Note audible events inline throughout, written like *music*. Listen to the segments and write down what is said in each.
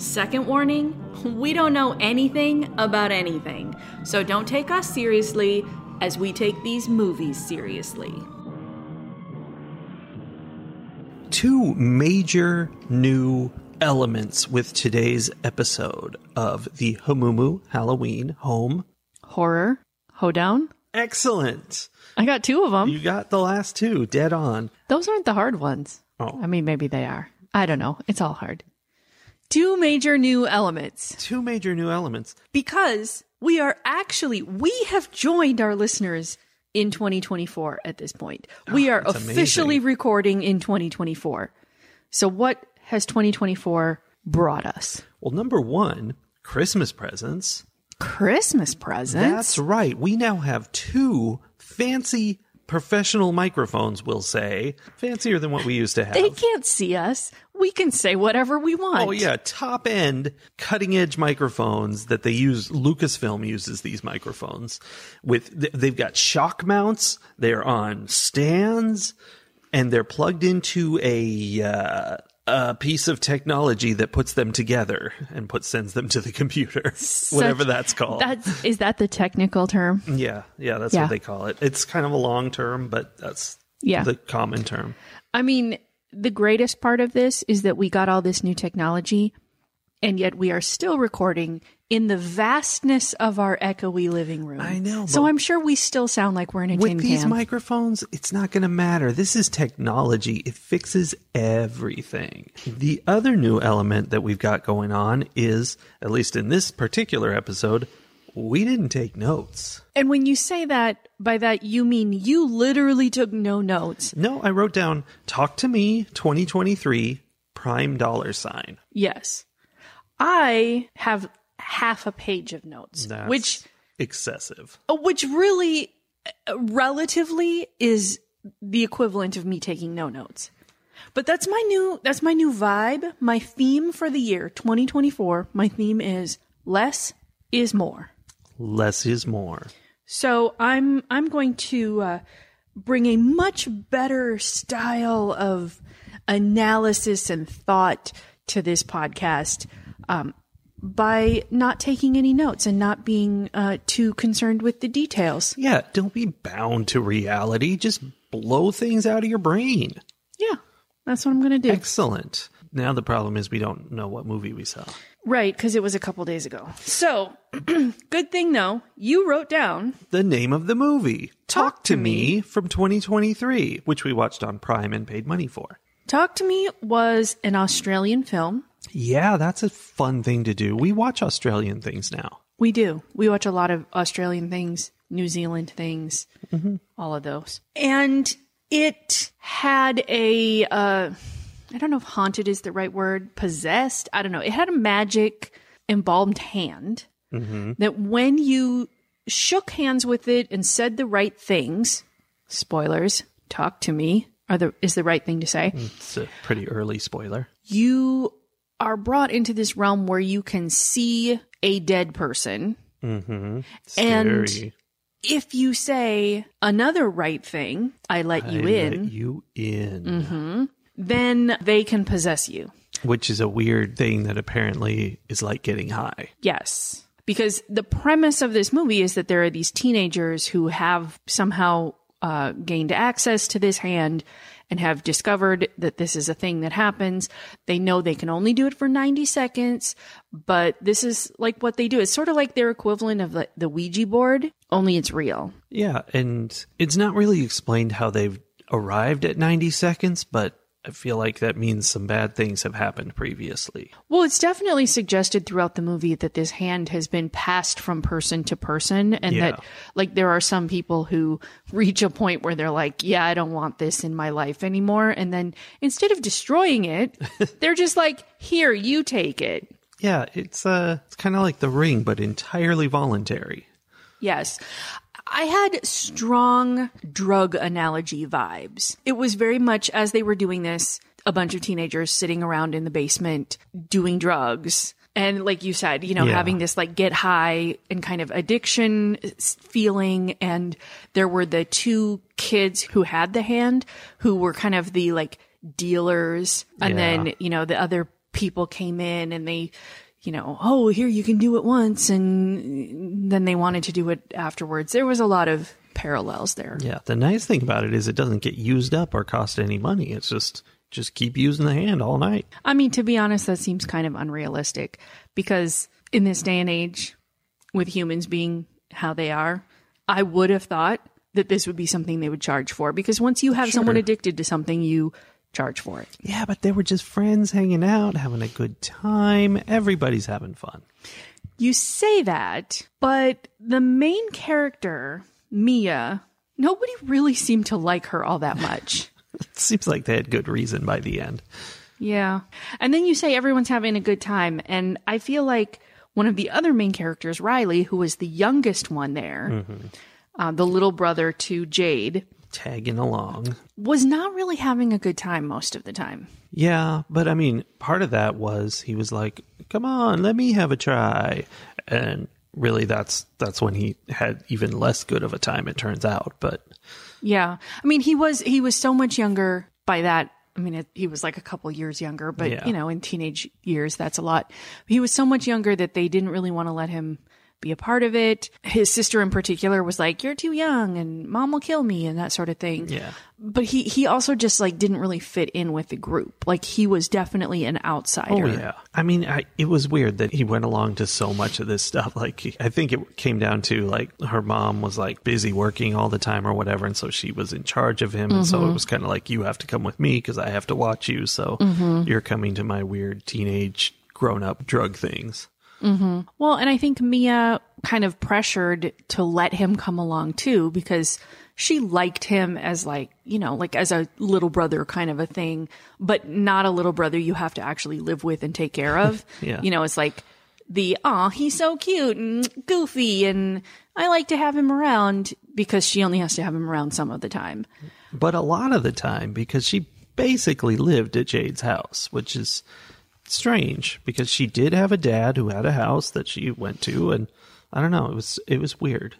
Second warning *laughs* we don't know anything about anything, so don't take us seriously as we take these movies seriously. Two major new elements with today's episode of the Hamumu Halloween Home. Horror, hoedown. Excellent. I got two of them. You got the last two dead on. Those aren't the hard ones. Oh. I mean, maybe they are. I don't know. It's all hard. Two major new elements. Two major new elements. Because we are actually, we have joined our listeners in 2024 at this point. Ah, we are officially amazing. recording in 2024. So, what has 2024 brought us? Well, number one, Christmas presents. Christmas presents. That's right. We now have two fancy professional microphones, we'll say. Fancier than what we used to have. they can't see us. We can say whatever we want. Oh yeah, top end, cutting edge microphones that they use. Lucasfilm uses these microphones with. They've got shock mounts. They're on stands, and they're plugged into a uh, a piece of technology that puts them together and puts sends them to the computer, *laughs* whatever that's called. That's is that the technical term? yeah, yeah, that's Yeah. what they call it. It's kind of a long term, but that's Yeah. the common term. I mean, the greatest part of this is that we got all this new technology, and yet we are still recording in the vastness of our echoey living room. I know, So I'm sure we still sound like we're in a tin With these microphones, it's not going to matter. This is technology. It fixes everything. The other new element that we've got going on is, at least in this particular episode, we didn't take notes. and when you say that, by that you mean you literally took no notes. No, I wrote down talk to me 2023 prime dollar sign. Yes. I have half a page of notes, That's which excessive. uh, which really uh, relatively is the equivalent of me taking no notes. But that's my new that's my new vibe, my theme for the year 2024. My theme is less is more. Less is more. So I'm I'm going to uh, bring a much better style of analysis and thought to this podcast um, by not taking any notes and not being uh, too concerned with the details. Yeah, don't be bound to reality. Just blow things out of your brain. Yeah, that's what I'm going to do. Excellent. Now the problem is we don't know what movie we saw. Right, because it was a couple days ago. So, *clears throat* good thing though, you wrote down. the name of the movie. Talk, Talk to to me. Me. from 2023, which we watched on Prime and paid money for. Talk to Me was an Australian film. Yeah, that's a fun thing to do. We watch Australian things now. We do. We watch a lot of Australian things, New Zealand things, all of those. And it had a, uh, I don't know if haunted is the right word, possessed. I don't know. It had a magic embalmed hand that when you shook hands with it and said the right things, spoilers, talk to me, are the, is the right thing to say It's a pretty early spoiler. you are brought into this realm where you can see a dead person. Mm-hmm. And Scary. if you say another right thing, I let you I in, let you in. Mm-hmm, then they can possess you. Which is a weird thing that apparently is like getting high. Yes. Because the premise of this movie is that there are these teenagers who have somehow uh, gained access to this hand and have discovered that this is a thing that happens. They know they can only do it for 90 seconds, but this is like what they do. It's sort of like their equivalent of the, the Ouija board, only it's real. Yeah, and it's not really explained how they've arrived at 90 seconds, but I feel like that means some bad things have happened previously. Well, it's definitely suggested throughout the movie that this hand has been passed from person to person and Yeah. that like there are some people who reach a point where they're like, "Yeah, I don't want this in my life anymore." And then instead of destroying it, *laughs* they're just like, "Here, you take it." Yeah, it's uh it's kind of like the ring but entirely voluntary. Yes. I had strong drug analogy vibes. It was very much as they were doing this, a bunch of teenagers sitting around in the basement doing drugs. And like you said, you know, Yeah. having this like get high and kind of addiction feeling. And there were the two kids who had the hand who were kind of the like dealers. And Yeah. then, you know, the other people came in and they, you know, oh, here you can do it once. And then they wanted to do it afterwards. There was a lot of parallels there. Yeah, the nice thing about it is it doesn't get used up or cost any money. It's just just keep using the hand all night. I mean, to be honest, that seems kind of unrealistic because in this day and age, with humans being how they are, I would have thought that this would be something they would charge for because once you have someone addicted to something, you charge for it. Yeah, but they were just friends hanging out, having a good time. Everybody's having fun. You say that, but the main character, Mia, nobody really seemed to like her all that much. *laughs* It seems like they had good reason by the end. Yeah. And then you say everyone's having a good time. And I feel like one of the other main characters, Riley, who was the youngest one there, uh, the little brother to Jade, Tagging along. was not really having a good time most of the time. Yeah, but I mean, part of that was he was like, "Come on, let me have a try," and really, that's that's when he had even less good of a time. It turns out, but Yeah. I mean, he was he was so much younger by that. I mean, it, he was like a couple years younger, but Yeah. you know, in teenage years, that's a lot. He was so much younger that they didn't really want to let him be a part of it. His sister in particular was like, "You're too young and mom will kill me" and that sort of thing. yeah, But he he also just like didn't really fit in with the group. Like he was definitely an outsider. oh yeah. I mean, I, it was weird that he went along to so much of this stuff. Like, I think it came down to like her mom was like busy working all the time or whatever, and so she was in charge of him, and so it mm-hmm. was kind of like you have to come with me because I have to watch you. So mm-hmm. you're coming to my weird teenage grown up drug things. Mm-hmm. Well, and I think Mia kind of pressured to let him come along too because she liked him as like, you know, like as a little brother kind of a thing, but not a little brother you have to actually live with and take care of. *laughs* Yeah. You know, it's like the, oh, he's so cute and goofy and I like to have him around because she only has to have him around some of the time. but a lot of the time because she basically lived at Jade's house, which is strange because she did have a dad who had a house that she went to and I don't know, it was it was weird.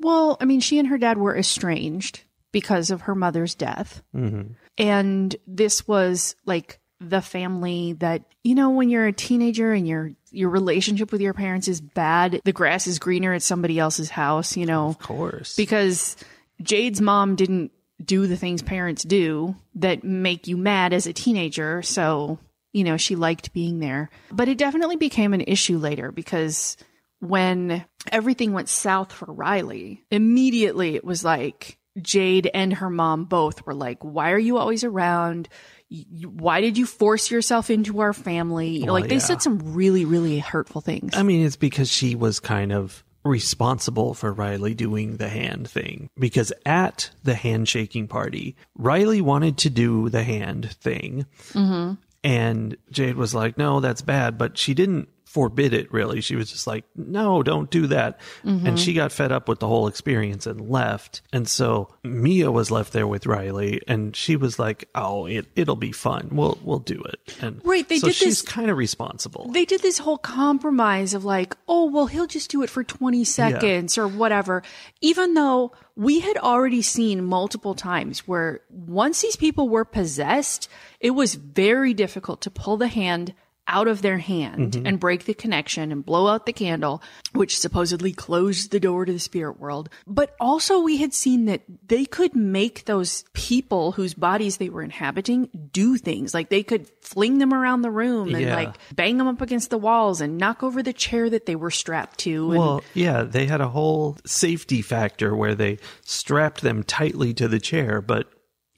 Well, I mean, she and her dad were estranged because of her mother's death. Mm-hmm. And this was like the family that, you know, when you're a teenager and your your relationship with your parents is bad, the grass is greener at somebody else's house, you know, Of course. because Jade's mom didn't do the things parents do that make you mad as a teenager. So, you know, she liked being there. But it definitely became an issue later because when everything went south for Riley, immediately it was like Jade and her mom both were like, Why are you always around? Why did you force yourself into our family? Know, like they yeah. said some really, really hurtful things. I mean, it's because she was kind of responsible for Riley doing the hand thing. Because at the handshaking party, Riley wanted to do the hand thing. Mm-hmm. And Jade was like, no, that's bad. But she didn't forbid it really. She was just like, no, don't do that. And mm-hmm. she got fed up with the whole experience and left. And so Mia was left there with Riley and she was like, oh, it, it'll be fun. We'll, we'll do it. And Right, they so did she's kind of responsible. they did this whole compromise of like, oh, well, he'll just do it for 20 seconds or whatever. Even though we had already seen multiple times where once these people were possessed, it was very difficult to pull the hand out of their hand mm-hmm. and break the connection and blow out the candle, which supposedly closed the door to the spirit world. But also we had seen that they could make those people whose bodies they were inhabiting do things. Like they could fling them around the room and Yeah. like bang them up against the walls and knock over the chair that they were strapped to. And Well, yeah, they had a whole safety factor where they strapped them tightly to the chair, but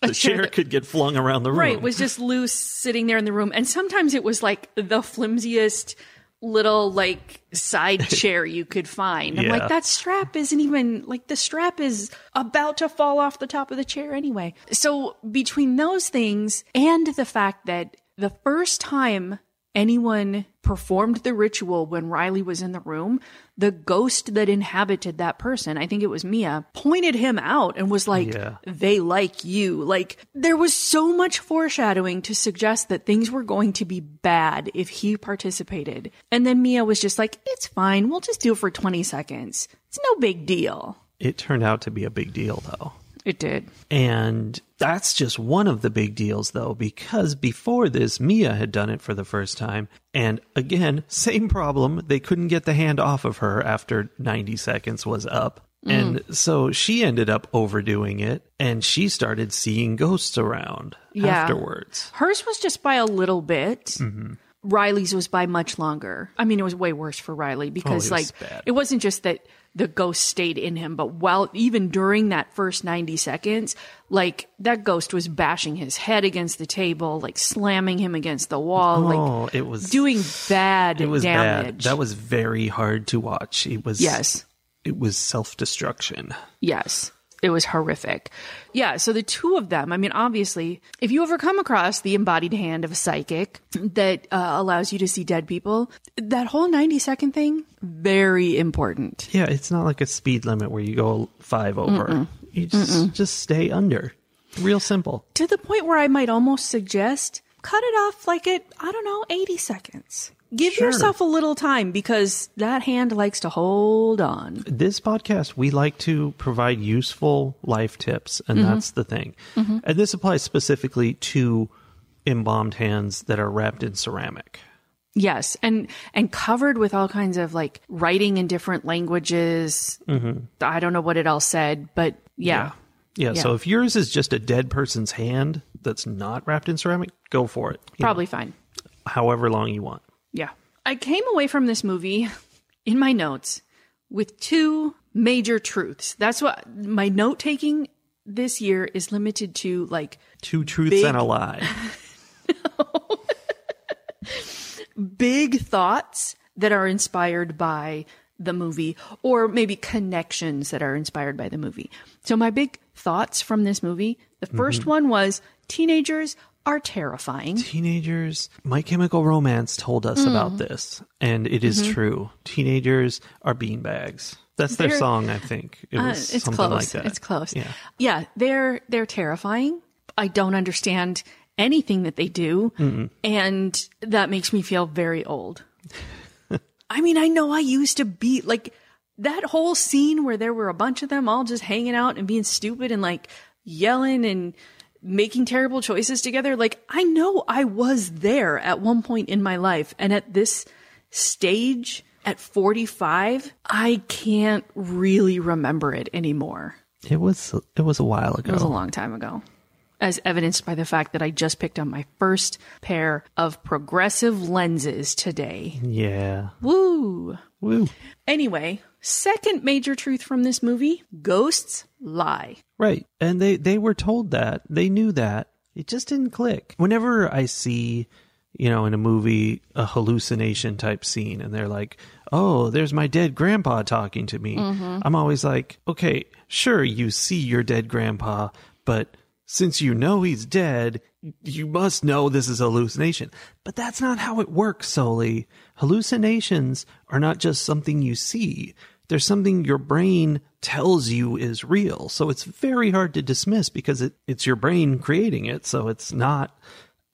the chair *laughs* chair could get flung around the room. Right, it was just loose sitting there in the room. And sometimes it was like the flimsiest little like side *laughs* chair you could find. I'm like, that strap isn't even like the strap is about to fall off the top of the chair anyway. So between those things and the fact that the first time anyone performed the ritual when Riley was in the room, the ghost that inhabited that person, I think it was Mia, pointed him out and was like, Yeah. they like you. Like, there was so much foreshadowing to suggest that things were going to be bad if he participated. And then Mia was just like, it's fine. We'll just do it for 20 seconds. It's no big deal. It turned out to be a big deal, though. It did. And that's just one of the big deals, though, because before this, Mia had done it for the first time. And again, same problem. They couldn't get the hand off of her after 90 seconds was up. And mm. so she ended up overdoing it and she started seeing ghosts around Yeah. afterwards. Hers was just by a little bit. Mm-hmm. Riley's was by much longer. I mean, it was way worse for Riley because, oh, it like, bad. it wasn't just that the ghost stayed in him, but while even during that first 90 seconds, like, that ghost was bashing his head against the table, like, slamming him against the wall, like, oh, it was doing bad it was damage. bad. That was very hard to watch. It was Yes. It was self-destruction. Yes. It was horrific. Yeah, so the two of them, I mean, obviously, if you ever come across the embalmed hand of a psychic that uh, allows you to see dead people, that whole 90 second thing, very important. Yeah, it's not like a speed limit where you go 5 over. You just just stay under. Real simple. To the point where I might almost suggest cut it off like at, I don't know, 80 seconds. Give Sure. yourself a little time because that hand likes to hold on. this podcast we like to provide useful life tips and mm-hmm. that's the thing mm-hmm. and this applies specifically to embalmed hands that are wrapped in ceramic Yes, and and covered with all kinds of like writing in different languages. Mm-hmm. I don't know what it all said, but yeah. yeah, so Yeah. if yours is just a dead person's hand that's not wrapped in ceramic go for it You know, probably fine. however long you want Yeah. I came away from this movie in my notes with two major truths. That's what my note taking this year is limited to like two truths Big- and a lie *laughs* *laughs* big thoughts that are inspired by the movie or maybe connections that are inspired by the movie. So my big thoughts from this movie, the 1st one was teenagers are terrifying. teenagers my chemical romance told us Mm. about this and it is true teenagers are beanbags that's their Mm-hmm. They're- song i think it Uh, it's something close. like that It's close. yeah Yeah, they're they're terrifying. I don't understand anything that they do, and that makes me feel very old. I mean, I know I used to be like that whole scene where there were a bunch of them all just hanging out and being stupid and like yelling and making terrible choices together. Like I know I was there at one point in my life, and at this stage at 45, I can't really remember it anymore. It was it was a while ago. It was a long time ago. As evidenced by the fact that I just picked up my first pair of progressive lenses today. yeah. Woo! Woo. Anyway, second major truth from this movie ghosts lie. Right. And they they were told that. They knew that. It just didn't click. Whenever I see, you know, in a movie a hallucination type scene and they're like, "Oh, there's my dead grandpa talking to me." Mm-hmm. I'm always like, "Okay, sure you see your dead grandpa, but since you know he's dead, you must know this is a hallucination." But that's not how it works solely. Hallucinations are not just something you see. There's something your brain tells you is real. So it's very hard to dismiss because it, it's your brain creating it. So it's not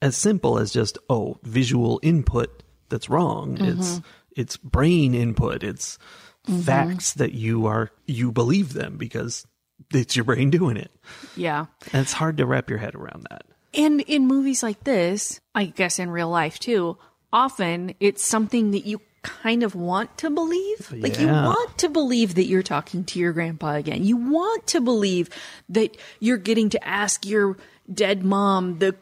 as simple as just, oh, visual input that's wrong. Mm-hmm. It's it's brain input. It's mm-hmm. facts that you are you believe them because it's your brain doing it. Yeah. And it's hard to wrap your head around that. And in movies like this, I guess in real life too, often it's something that you kind of want to believe. Like you want to believe that you're talking to your grandpa again. You want to believe that you're getting to ask your dead mom the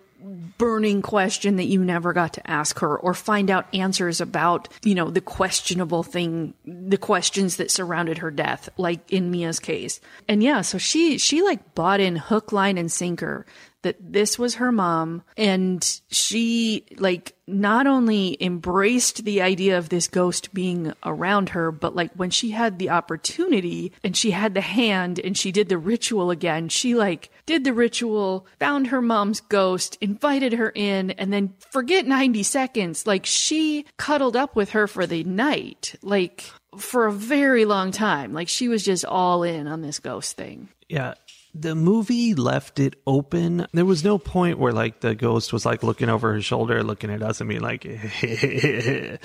burning question that you never got to ask her or find out answers about, you know, the questionable thing, the questions that surrounded her death, like in Mia's case. And yeah, so she, she like bought in hook, line and sinker that this was her mom and she like not only embraced the idea of this ghost being around her but like when she had the opportunity and she had the hand and she did the ritual again she like did the ritual found her mom's ghost invited her in and then forget 90 seconds like she cuddled up with her for the night like for a very long time like she was just all in on this ghost thing Yeah. The movie left it open. There was no point where like the ghost was like looking over her shoulder, looking at us and being like, *laughs*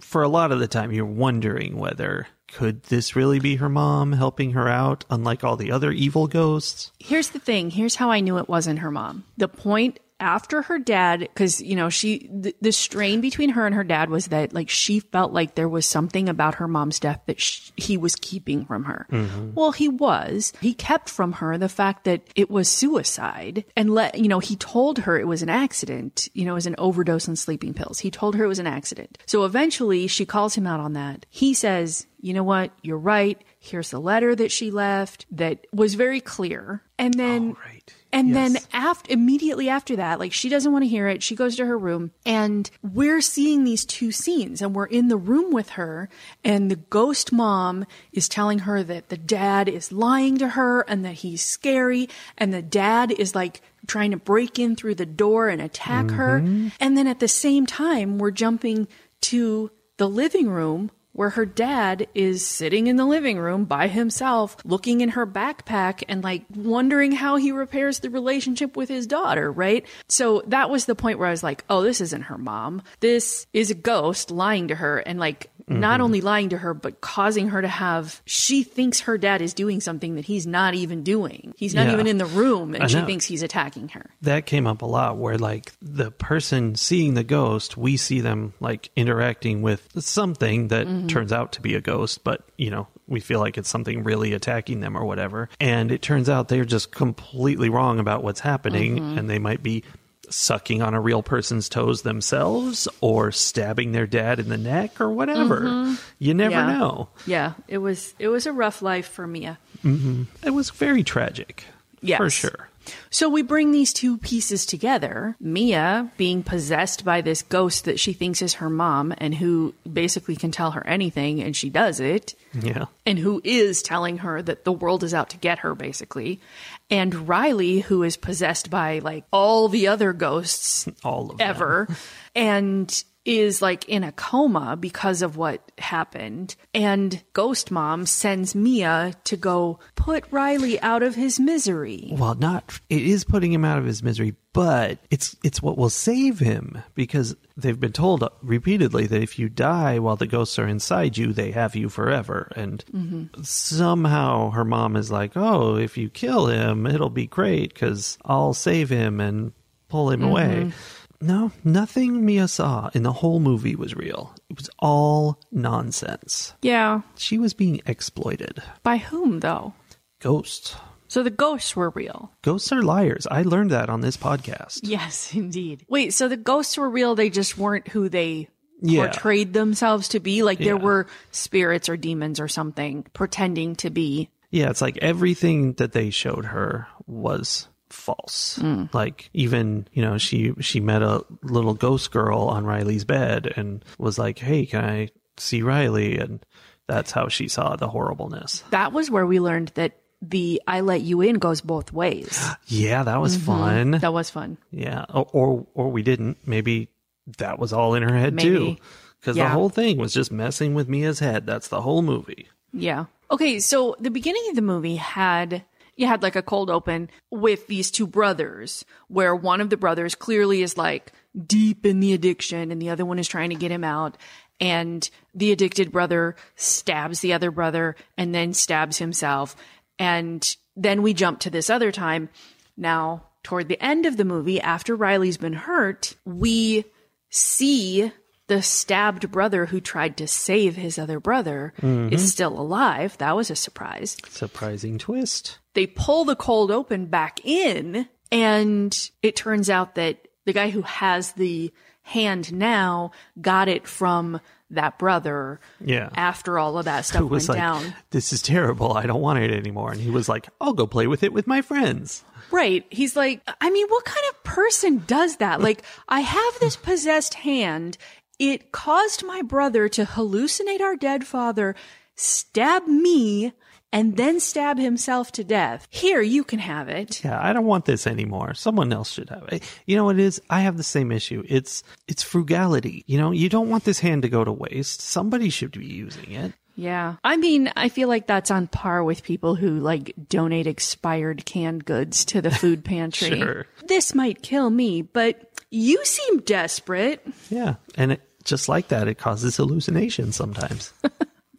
for a lot of the time, you're wondering whether could this really be her mom helping her out, unlike all the other evil ghosts? Here's the thing. Here's how I knew it wasn't her mom. The point after her dad, because, you know, she, the, the strain between her and her dad was that, like, she felt like there was something about her mom's death that sh- he was keeping from her. Mm-hmm. Well, he was. He kept from her the fact that it was suicide and let, you know, he told her it was an accident, you know, it was an overdose on sleeping pills. He told her it was an accident. So eventually she calls him out on that. He says, you know what? You're right. Here's the letter that she left that was very clear. And then Right. And Yes. then after immediately after that, like she doesn't want to hear it. She goes to her room and we're seeing these two scenes and we're in the room with her and the ghost mom is telling her that the dad is lying to her and that he's scary and the dad is like trying to break in through the door and attack her. Mm-hmm. And then at the same time, we're jumping to the living room where her dad is sitting in the living room by himself, looking in her backpack and like wondering how he repairs the relationship with his daughter, right? So that was the point where I was like, oh, this isn't her mom. This is a ghost lying to her and like not mm-hmm. only lying to her, but causing her to have, she thinks her dad is doing something that he's not even doing. He's not Yeah. even in the room and I she know. thinks he's attacking her. that came up a lot where like the person seeing the ghost we see them like interacting with something that mm-hmm. turns out to be a ghost but you know we feel like it's something really attacking them or whatever and it turns out they're just completely wrong about what's happening mm-hmm. and they might be sucking on a real person's toes themselves or stabbing their dad in the neck or whatever you never Yeah. know Yeah, it was, it was a rough life for Mia. Mm-hmm. it was very tragic Yes. for sure So we bring these two pieces together. Mia being possessed by this ghost that she thinks is her mom and who basically can tell her anything and she does it. yeah And who is telling her that the world is out to get her, basically. And Riley, who is possessed by like all the other ghosts all of them. ever *laughs* and is like in a coma because of what happened. And Ghost Mom sends Mia to go put Riley out of his misery. well not it is putting him out of his misery but it's it's what will save him because they've been told repeatedly that if you die while the ghosts are inside you they have you forever and somehow her mom is like oh if you kill him it'll be great cuz I'll save him and pull him away mm-hmm. No nothing Mia saw in the whole movie was real it was all nonsense Yeah. she was being exploited By whom, though? ghosts So the ghosts were real. Ghosts are liars. I learned that on this podcast. Yes, *laughs* indeed. Wait, so the ghosts were real, they just weren't who they Yeah. portrayed themselves to be? Like there Yeah. were spirits or demons or something pretending to be. Yeah, it's like everything that they showed her was false. Hmm. Like even, you know, she she met a little ghost girl on Riley's bed and was like, "Hey, can I see Riley?" and that's how she saw the horribleness. That was where we learned that the I let you in goes both ways. *gasps* Yeah, that was mm-hmm. fun. That was fun. Yeah, or, or or we didn't. Maybe that was all in her head too. Cuz Yeah. the whole thing was just messing with Mia's head. That's the whole movie. Yeah. Okay, so the beginning of the movie had you had like a cold open with these two brothers where one of the brothers clearly is like deep in the addiction and the other one is trying to get him out. And the addicted brother stabs the other brother and then stabs himself. And then we jump to this other time. Now toward the end of the movie after Riley's been hurt we see the stabbed brother who tried to save his other brother is mm-hmm. still alive. That was a surprise. Surprising twist. They pull the cold open back in, and it turns out that the guy who has the hand now got it from that brother Yeah. after all of that *laughs* stuff was went like, down. this is terrible. I don't want it anymore. And he was like, I'll go play with it with my friends. Right. He's like, I mean, what kind of person does that? Like, I have this possessed hand. It caused my brother to hallucinate our dead father, stab me, and then stab himself to death. Here, you can have it. Yeah, I don't want this anymore. Someone else should have it. You know what it is? I have the same issue. It's it's frugality. You know, you don't want this hand to go to waste. Somebody should be using it. Yeah. I mean, I feel like that's on par with people who like donate expired canned goods to the food *laughs* pantry. Sure. This might kill me, but you seem desperate. Yeah, and it, just like that, it causes hallucinations sometimes. *laughs*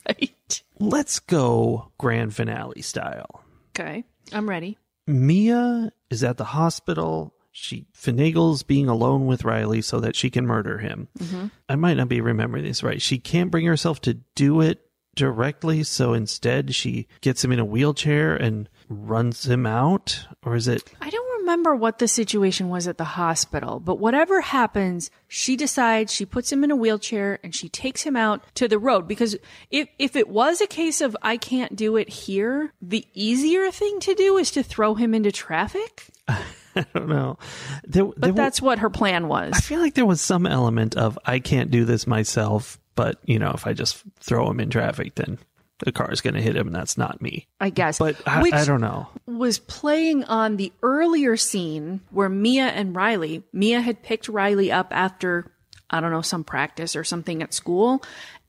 Right. Let's go grand finale style. Okay. I'm ready. Mia is at the hospital. She finagles being alone with Riley so that she can murder him. Mm-hmm. I might not be remembering this right. She can't bring herself to do it directly, so instead she gets him in a wheelchair and runs him out. Or is it? I don't remember what the situation was at the hospital, but whatever happens, she decides she puts him in a wheelchair and she takes him out to the road because if if it was a case of I can't do it here, the easier thing to do is to throw him into traffic. *laughs* I don't know. There, there But wa- that's what her plan was. I feel like there was some element of I can't do this myself, but you know, if I just throw him in traffic, then the car is going to hit him, and that's not me. I guess. But I, Which I don't know. was playing on the earlier scene where Mia and Riley, Mia had picked Riley up after, I don't know, some practice or something at school,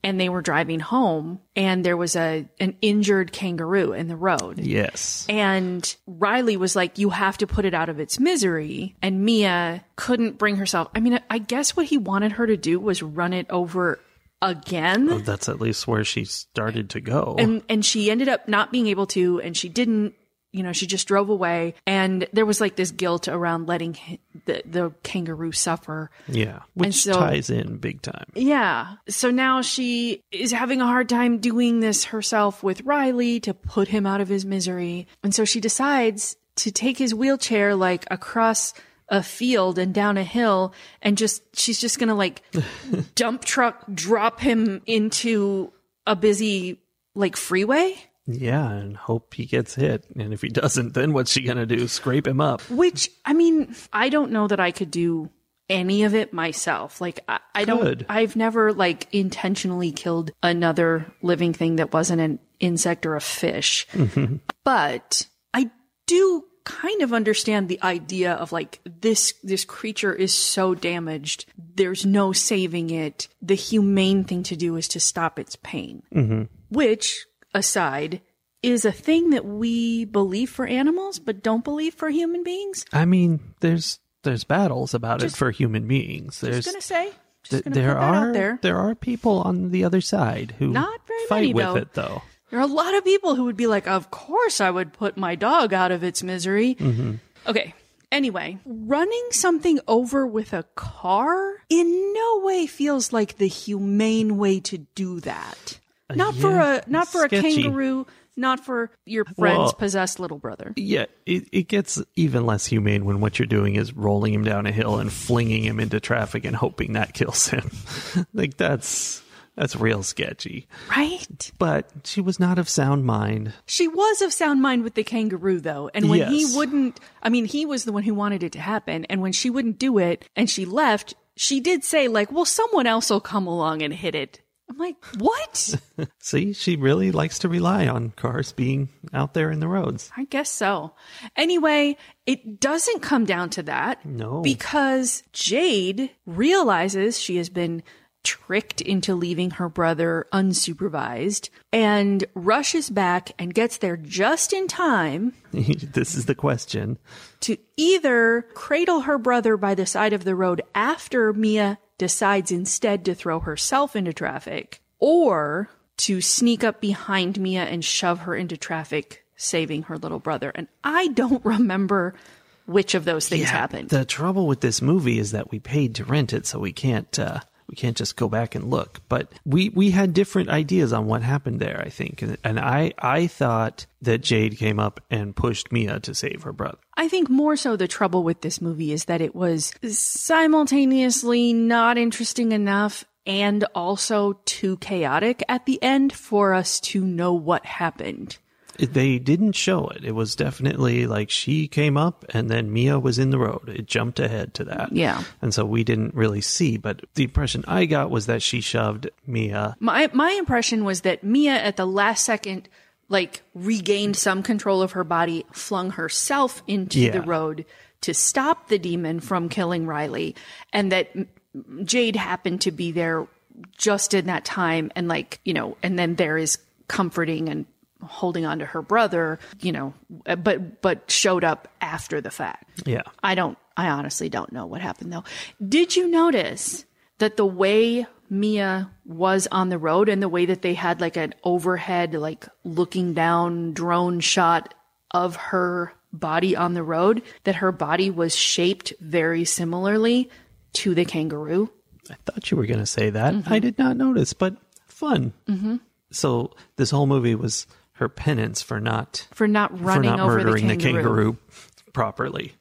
and they were driving home, and there was a an injured kangaroo in the road. Yes. And Riley was like, You have to put it out of its misery. And Mia couldn't bring herself. I mean, I guess what he wanted her to do was run it over again. That's at least where she started to go. and and she ended up not being able to and she didn't you know she just drove away and there was like this guilt around letting the the kangaroo suffer yeah, which so- ties in big time. yeah so now she is having a hard time doing this herself with Riley to put him out of his misery and so she decides to take his wheelchair like across a field and down a hill and just she's just gonna like *laughs* dump truck drop him into a busy like freeway Yeah, and hope he gets hit. And if he doesn't, then what's she gonna do? Scrape him up? Which I mean, I don't know that I could do any of it myself. Like I, I don't Good. I've never like intentionally killed another living thing that wasn't an insect or a fish. *laughs* But I do kind of understand the idea of like this this creature is so damaged there's no saving it the humane thing to do is to stop its pain mm-hmm. which aside is a thing that we believe for animals but don't believe for human beings I mean, there's there's battles about it for human beings. There's gonna say just th- gonna there put that are out there there are people on the other side who Not very fight many, with though. it though. There are a lot of people who would be like, of course I would put my dog out of its misery. Mm-hmm. Okay. Anyway, running something over with a car in no way feels like the humane way to do that. Uh, not for a not for a kangaroo, not for your friend's Well- possessed little brother. Yeah, it, it gets even less humane when what you're doing is rolling him down a hill and flinging him into traffic and hoping that kills him. *laughs* like that's that's real sketchy. Right? But she was not of sound mind. She was of sound mind with the kangaroo, though. And when Yes. he wouldn't, I mean, he was the one who wanted it to happen. And when she wouldn't do it and she left, she did say, like, well, someone else will come along and hit it. I'm like, what? *laughs* See, she really likes to rely on cars being out there in the roads. I guess so. Anyway, it doesn't come down to that. No. Because Jade realizes she has been tricked into leaving her brother unsupervised and rushes back and gets there just in time *laughs* this is the question. to either cradle her brother by the side of the road after Mia decides instead to throw herself into traffic, or to sneak up behind Mia and shove her into traffic, saving her little brother. And I don't *laughs* remember which of those things happened. The trouble with this movie is that we paid to rent it, so we can't uh, we can't just go back and look. But we we had different ideas on what happened there. I think, and, and I I thought that Jade came up and pushed Mia to save her brother. I think more so the trouble with this movie is that it was simultaneously not interesting enough and also too chaotic at the end for us to know what happened. They didn't show it. It was definitely like she came up and then Mia was in the road. It jumped ahead to that. Yeah. And so we didn't really see, but the impression I got was that she shoved Mia. My my impression was that Mia at the last second like regained some control of her body, flung herself into Yeah. the road to stop the demon from killing Riley, and that Jade happened to be there just in that time and like, you know, and then there is comforting and holding on to her brother, you know, but but showed up after the fact. Yeah. I don't, I honestly don't know what happened though. Did you notice that the way Mia was on the road and the way that they had like an overhead, like looking down drone shot of her body on the road, that her body was shaped very similarly to the kangaroo? I thought you were going to say that. Mm-hmm. I did not notice, but fun. Mm-hmm. So this whole movie was her penance for not For not for running not over the murdering kangaroo. the kangaroo properly.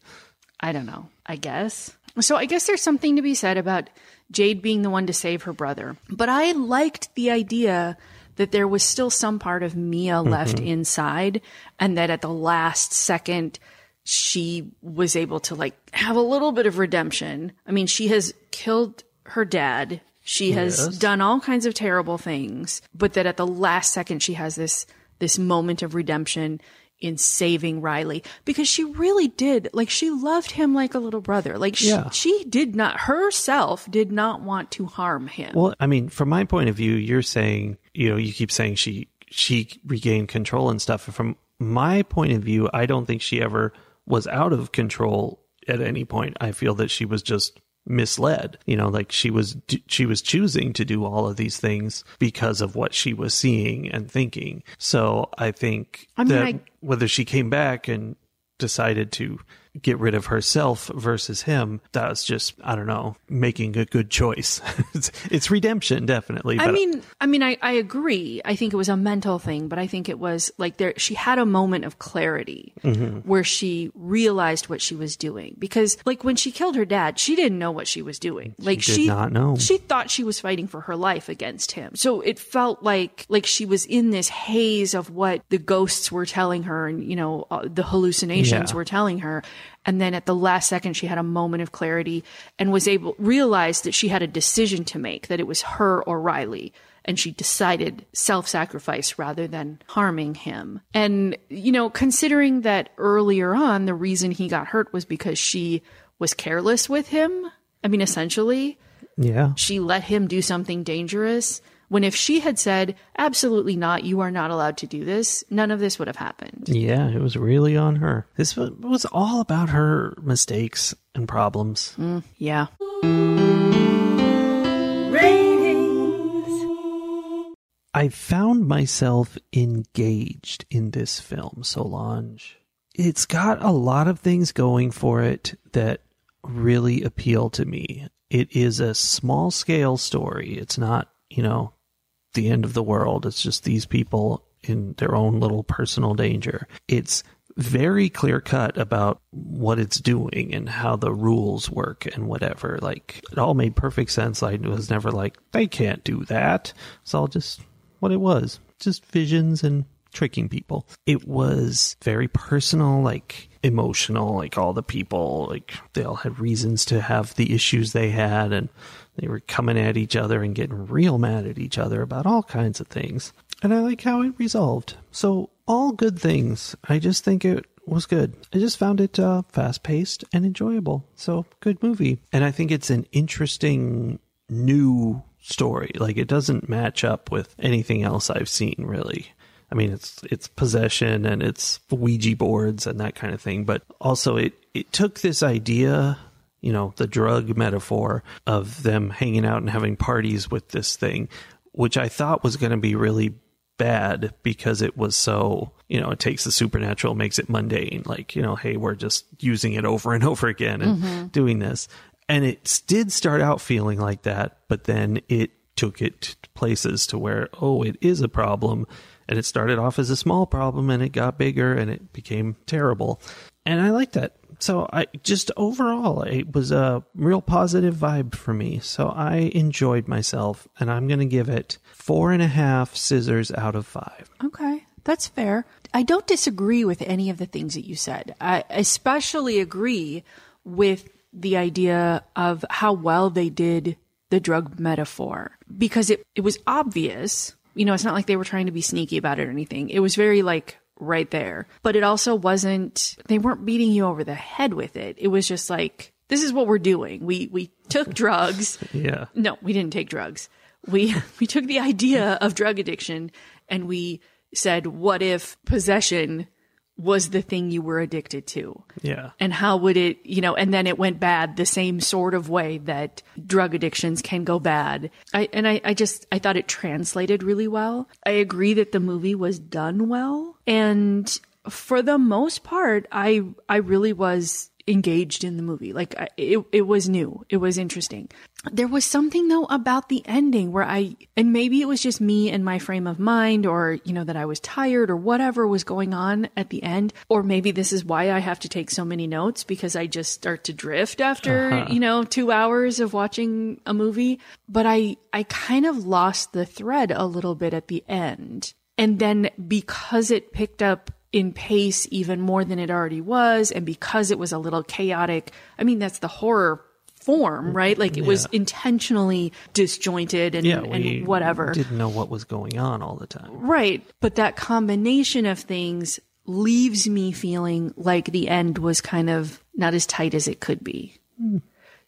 I don't know. I guess. So I guess there's something to be said about Jade being the one to save her brother. But I liked the idea that there was still some part of Mia mm-hmm. left inside and that at the last second she was able to like have a little bit of redemption. I mean, she has killed her dad. She has Yes. done all kinds of terrible things, but that at the last second she has this this moment of redemption in saving Riley because she really did like she loved him like a little brother. Like she, Yeah. she did not herself did not want to harm him. Well, I mean, from my point of view, you're saying, you know, you keep saying she she regained control and stuff. From my point of view, I don't think she ever was out of control at any point. I feel that she was just misled. You know, like she was she was choosing to do all of these things because of what she was seeing and thinking. So I think I mean, that I- whether she came back and decided to get rid of herself versus him that was just i don't know making a good choice *laughs* it's, it's redemption definitely I mean, I mean, I, I agree. I think it was a mental thing, but I think it was like there, she had a moment of clarity Mm-hmm. where she realized what she was doing. Because like when she killed her dad, she didn't know what she was doing. Like did she, not know. she thought she was fighting for her life against him. So it felt like, like she was in this haze of what the ghosts were telling her and, you know, uh, the hallucinations Yeah. were telling her. And then at the last second, she had a moment of clarity and was able, realized that she had a decision to make, that it was her or Riley. And she decided self sacrifice rather than harming him. And, you know, considering that earlier on, the reason he got hurt was because she was careless with him. I mean, essentially, yeah she let him do something dangerous. When if she had said, absolutely not, you are not allowed to do this, none of this would have happened. yeah it was really on her this was all about her mistakes and problems mm, Yeah. Ratings. i found myself engaged in this film solange it's got a lot of things going for it that really appeal to me it is a small scale story it's not you know the end of the world. It's just these people in their own little personal danger. It's very clear cut about what it's doing and how the rules work and whatever. Like it all made perfect sense. I was never like, they can't do that. It's all just what it was. Just visions and tricking people. It was very personal, like emotional, like all the people, like they all had reasons to have the issues they had and they were coming at each other and getting real mad at each other about all kinds of things. And I like how it resolved. So, all good things. I just think it was good. I just found it uh, fast paced and enjoyable. So, good movie. And I think it's an interesting new story. Like, it doesn't match up with anything else I've seen, really. I mean, it's it's possession and it's Ouija boards and that kind of thing, but also it it took this idea, you know, the drug metaphor of them hanging out and having parties with this thing, which I thought was going to be really bad because it was so, you know, it takes the supernatural, makes it mundane, like, you know, hey, we're just using it over and *laughs* over again and mm-hmm. doing this. And it did start out feeling like that, but then it took it places to where, oh, it is a problem. And it started off as a small problem and it got bigger and it became terrible. And I like that. So I just overall, it was a real positive vibe for me. So I enjoyed myself, and I'm going to give it four and a half scissors out of five. Okay, that's fair. I don't disagree with any of the things that you said. I especially agree with the idea of how well they did the drug metaphor because it, it was obvious. You know, it's not like they were trying to be sneaky about it or anything. It was very like right there. But it also wasn't, they weren't beating you over the head with it. It was just like, this is what we're doing. We, we took *laughs* drugs. Yeah. No, we didn't take drugs. We, *laughs* we took the idea of drug addiction and we said, what if possession was the thing you were addicted to? Yeah. And how would it, you know, and then it went bad the same sort of way that drug addictions can go bad. I, and I, I just, I thought it translated really well. I agree that the movie was done well. And for the most part, I, I really was engaged in the movie. Like it, it was new. It was interesting. There was something though about the ending where I, and maybe it was just me and my frame of mind or, you know, that I was tired or whatever was going on at the end. Or maybe this is why I have to take so many notes because I just start to drift after, uh-huh. you know, two hours of watching a movie. But I, I kind of lost the thread a little bit at the end. And then because it picked up in pace even more than it already was, and because it was a little chaotic, I mean, that's the horror form, mm-hmm. right? Like it was intentionally disjointed and, Yeah. And whatever. Didn't know what was going on all the time. Right. But that combination of things leaves me feeling like the end was kind of not as tight as it could be. Hmm.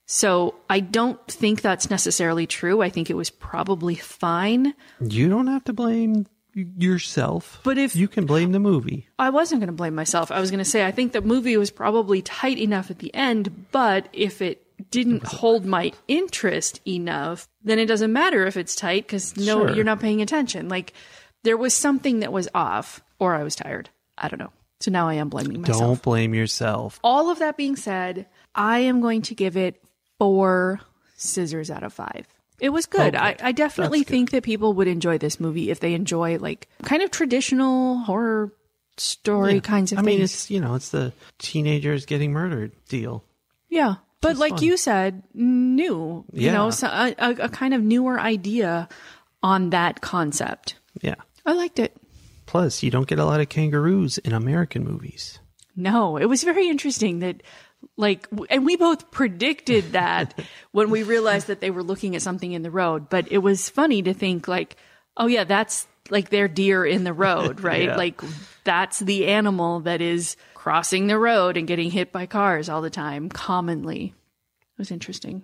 So I don't think that's necessarily true. I think it was probably fine. You don't have to blame yourself. But if- you can blame the movie. I wasn't going to blame myself. I was going to say I think the movie was probably tight enough at the end, but if it didn't hold my interest enough, then it doesn't matter if it's tight because no, Sure. you're not paying attention. Like there was something that was off, or I was tired. I don't know. So now I am blaming myself. Don't blame yourself. All of that being said, I am going to give it four scissors out of five. It was good. I, I definitely think that people would enjoy this movie if they enjoy like kind of traditional horror story kinds of I things. mean, it's you know, it's the teenagers getting murdered deal. yeah. But like you said, new, you Yeah. know, so a, a, a kind of newer idea on that concept. Yeah. I liked it. Plus, you don't get a lot of kangaroos in American movies. No, it was very interesting that, like, and we both predicted that *laughs* when we realized that they were looking at something in the road. But it was funny to think, like, oh, yeah, that's like their deer in the road, *laughs* right? Yeah. Like, that's the animal that is crossing the road and getting hit by cars all the time, commonly. It was interesting.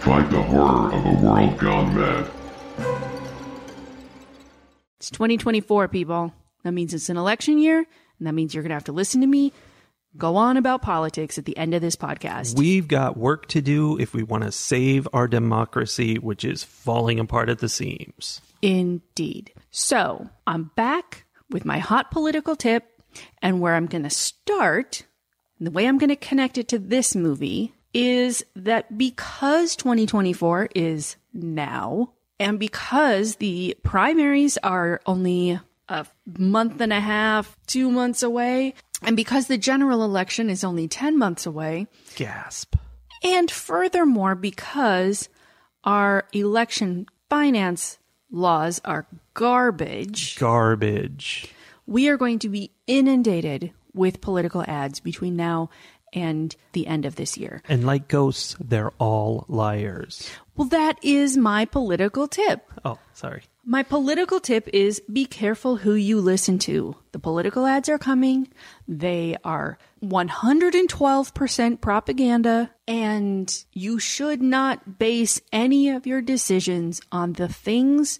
Fight the horror of a world gone mad. It's 2024, people. That means it's an election year, and that means you're going to have to listen to me go on about politics at the end of this podcast. We've got work to do if we want to save our democracy, which is falling apart at the seams. Indeed. So I'm back with my hot political tip, and where I'm going to start, and the way I'm going to connect it to this movie is that because 2024 is now, and because the primaries are only a month and a half, two months away, and because the general election is only 10 months away, Gasp. and furthermore, because our election finance laws are garbage, Garbage. we are going to be inundated with political ads between now and the end of this year. And like ghosts, they're all liars. Well, that is my political tip. Oh, sorry. My political tip is be careful who you listen to. The political ads are coming. They are 112% propaganda, and you should not base any of your decisions on the things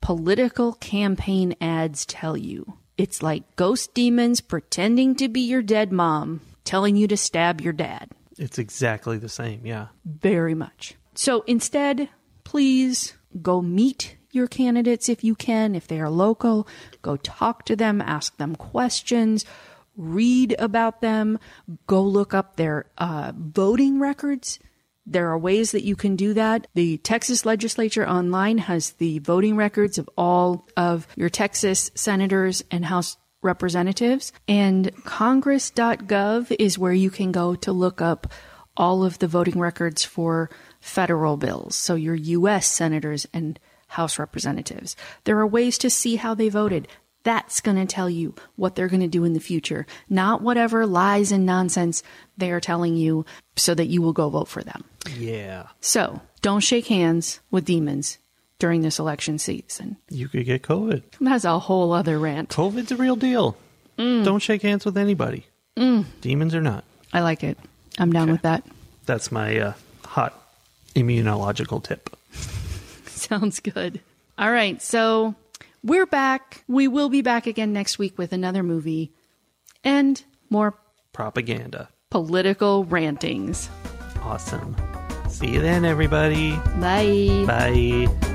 political campaign ads tell you. It's like ghost demons pretending to be your dead mom, telling you to stab your dad It's exactly the same. Yeah. very much. So instead, please go meet your candidates if you can, if they are local. Go talk to them, ask them questions, read about them, go look up their uh, voting records. There are ways that you can do that. The Texas legislature online has the voting records of all of your Texas senators and House Representatives. And Congress.gov is where you can go to look up all of the voting records for federal bills. So your U.S. senators and House representatives. There are ways to see how they voted. That's going to tell you what they're going to do in the future, not whatever lies and nonsense they are telling you so that you will go vote for them. Yeah. So don't shake hands with demons during this election season. You could get COVID. That's a whole other rant. COVID's a real deal. Don't shake hands with anybody. Demons or not. I like it. I'm down with that. That's my uh, hot immunological tip. Sounds good. All right, so we're back. We will be back again next week with another movie and more Propaganda. political rantings. Awesome. See you then, everybody. Bye. Bye.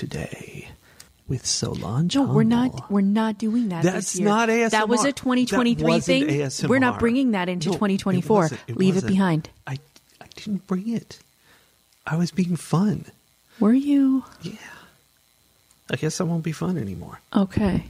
Today with Solange. No, we're not. We're not doing that. That's this year. not ASMR. That was a 2023 That wasn't thing. ASMR. We're not bringing that into No, it 2024. wasn't. It Leave it wasn't. behind. I, I didn't bring it. I was being fun. Were you Yeah. I guess I won't be fun anymore. okay?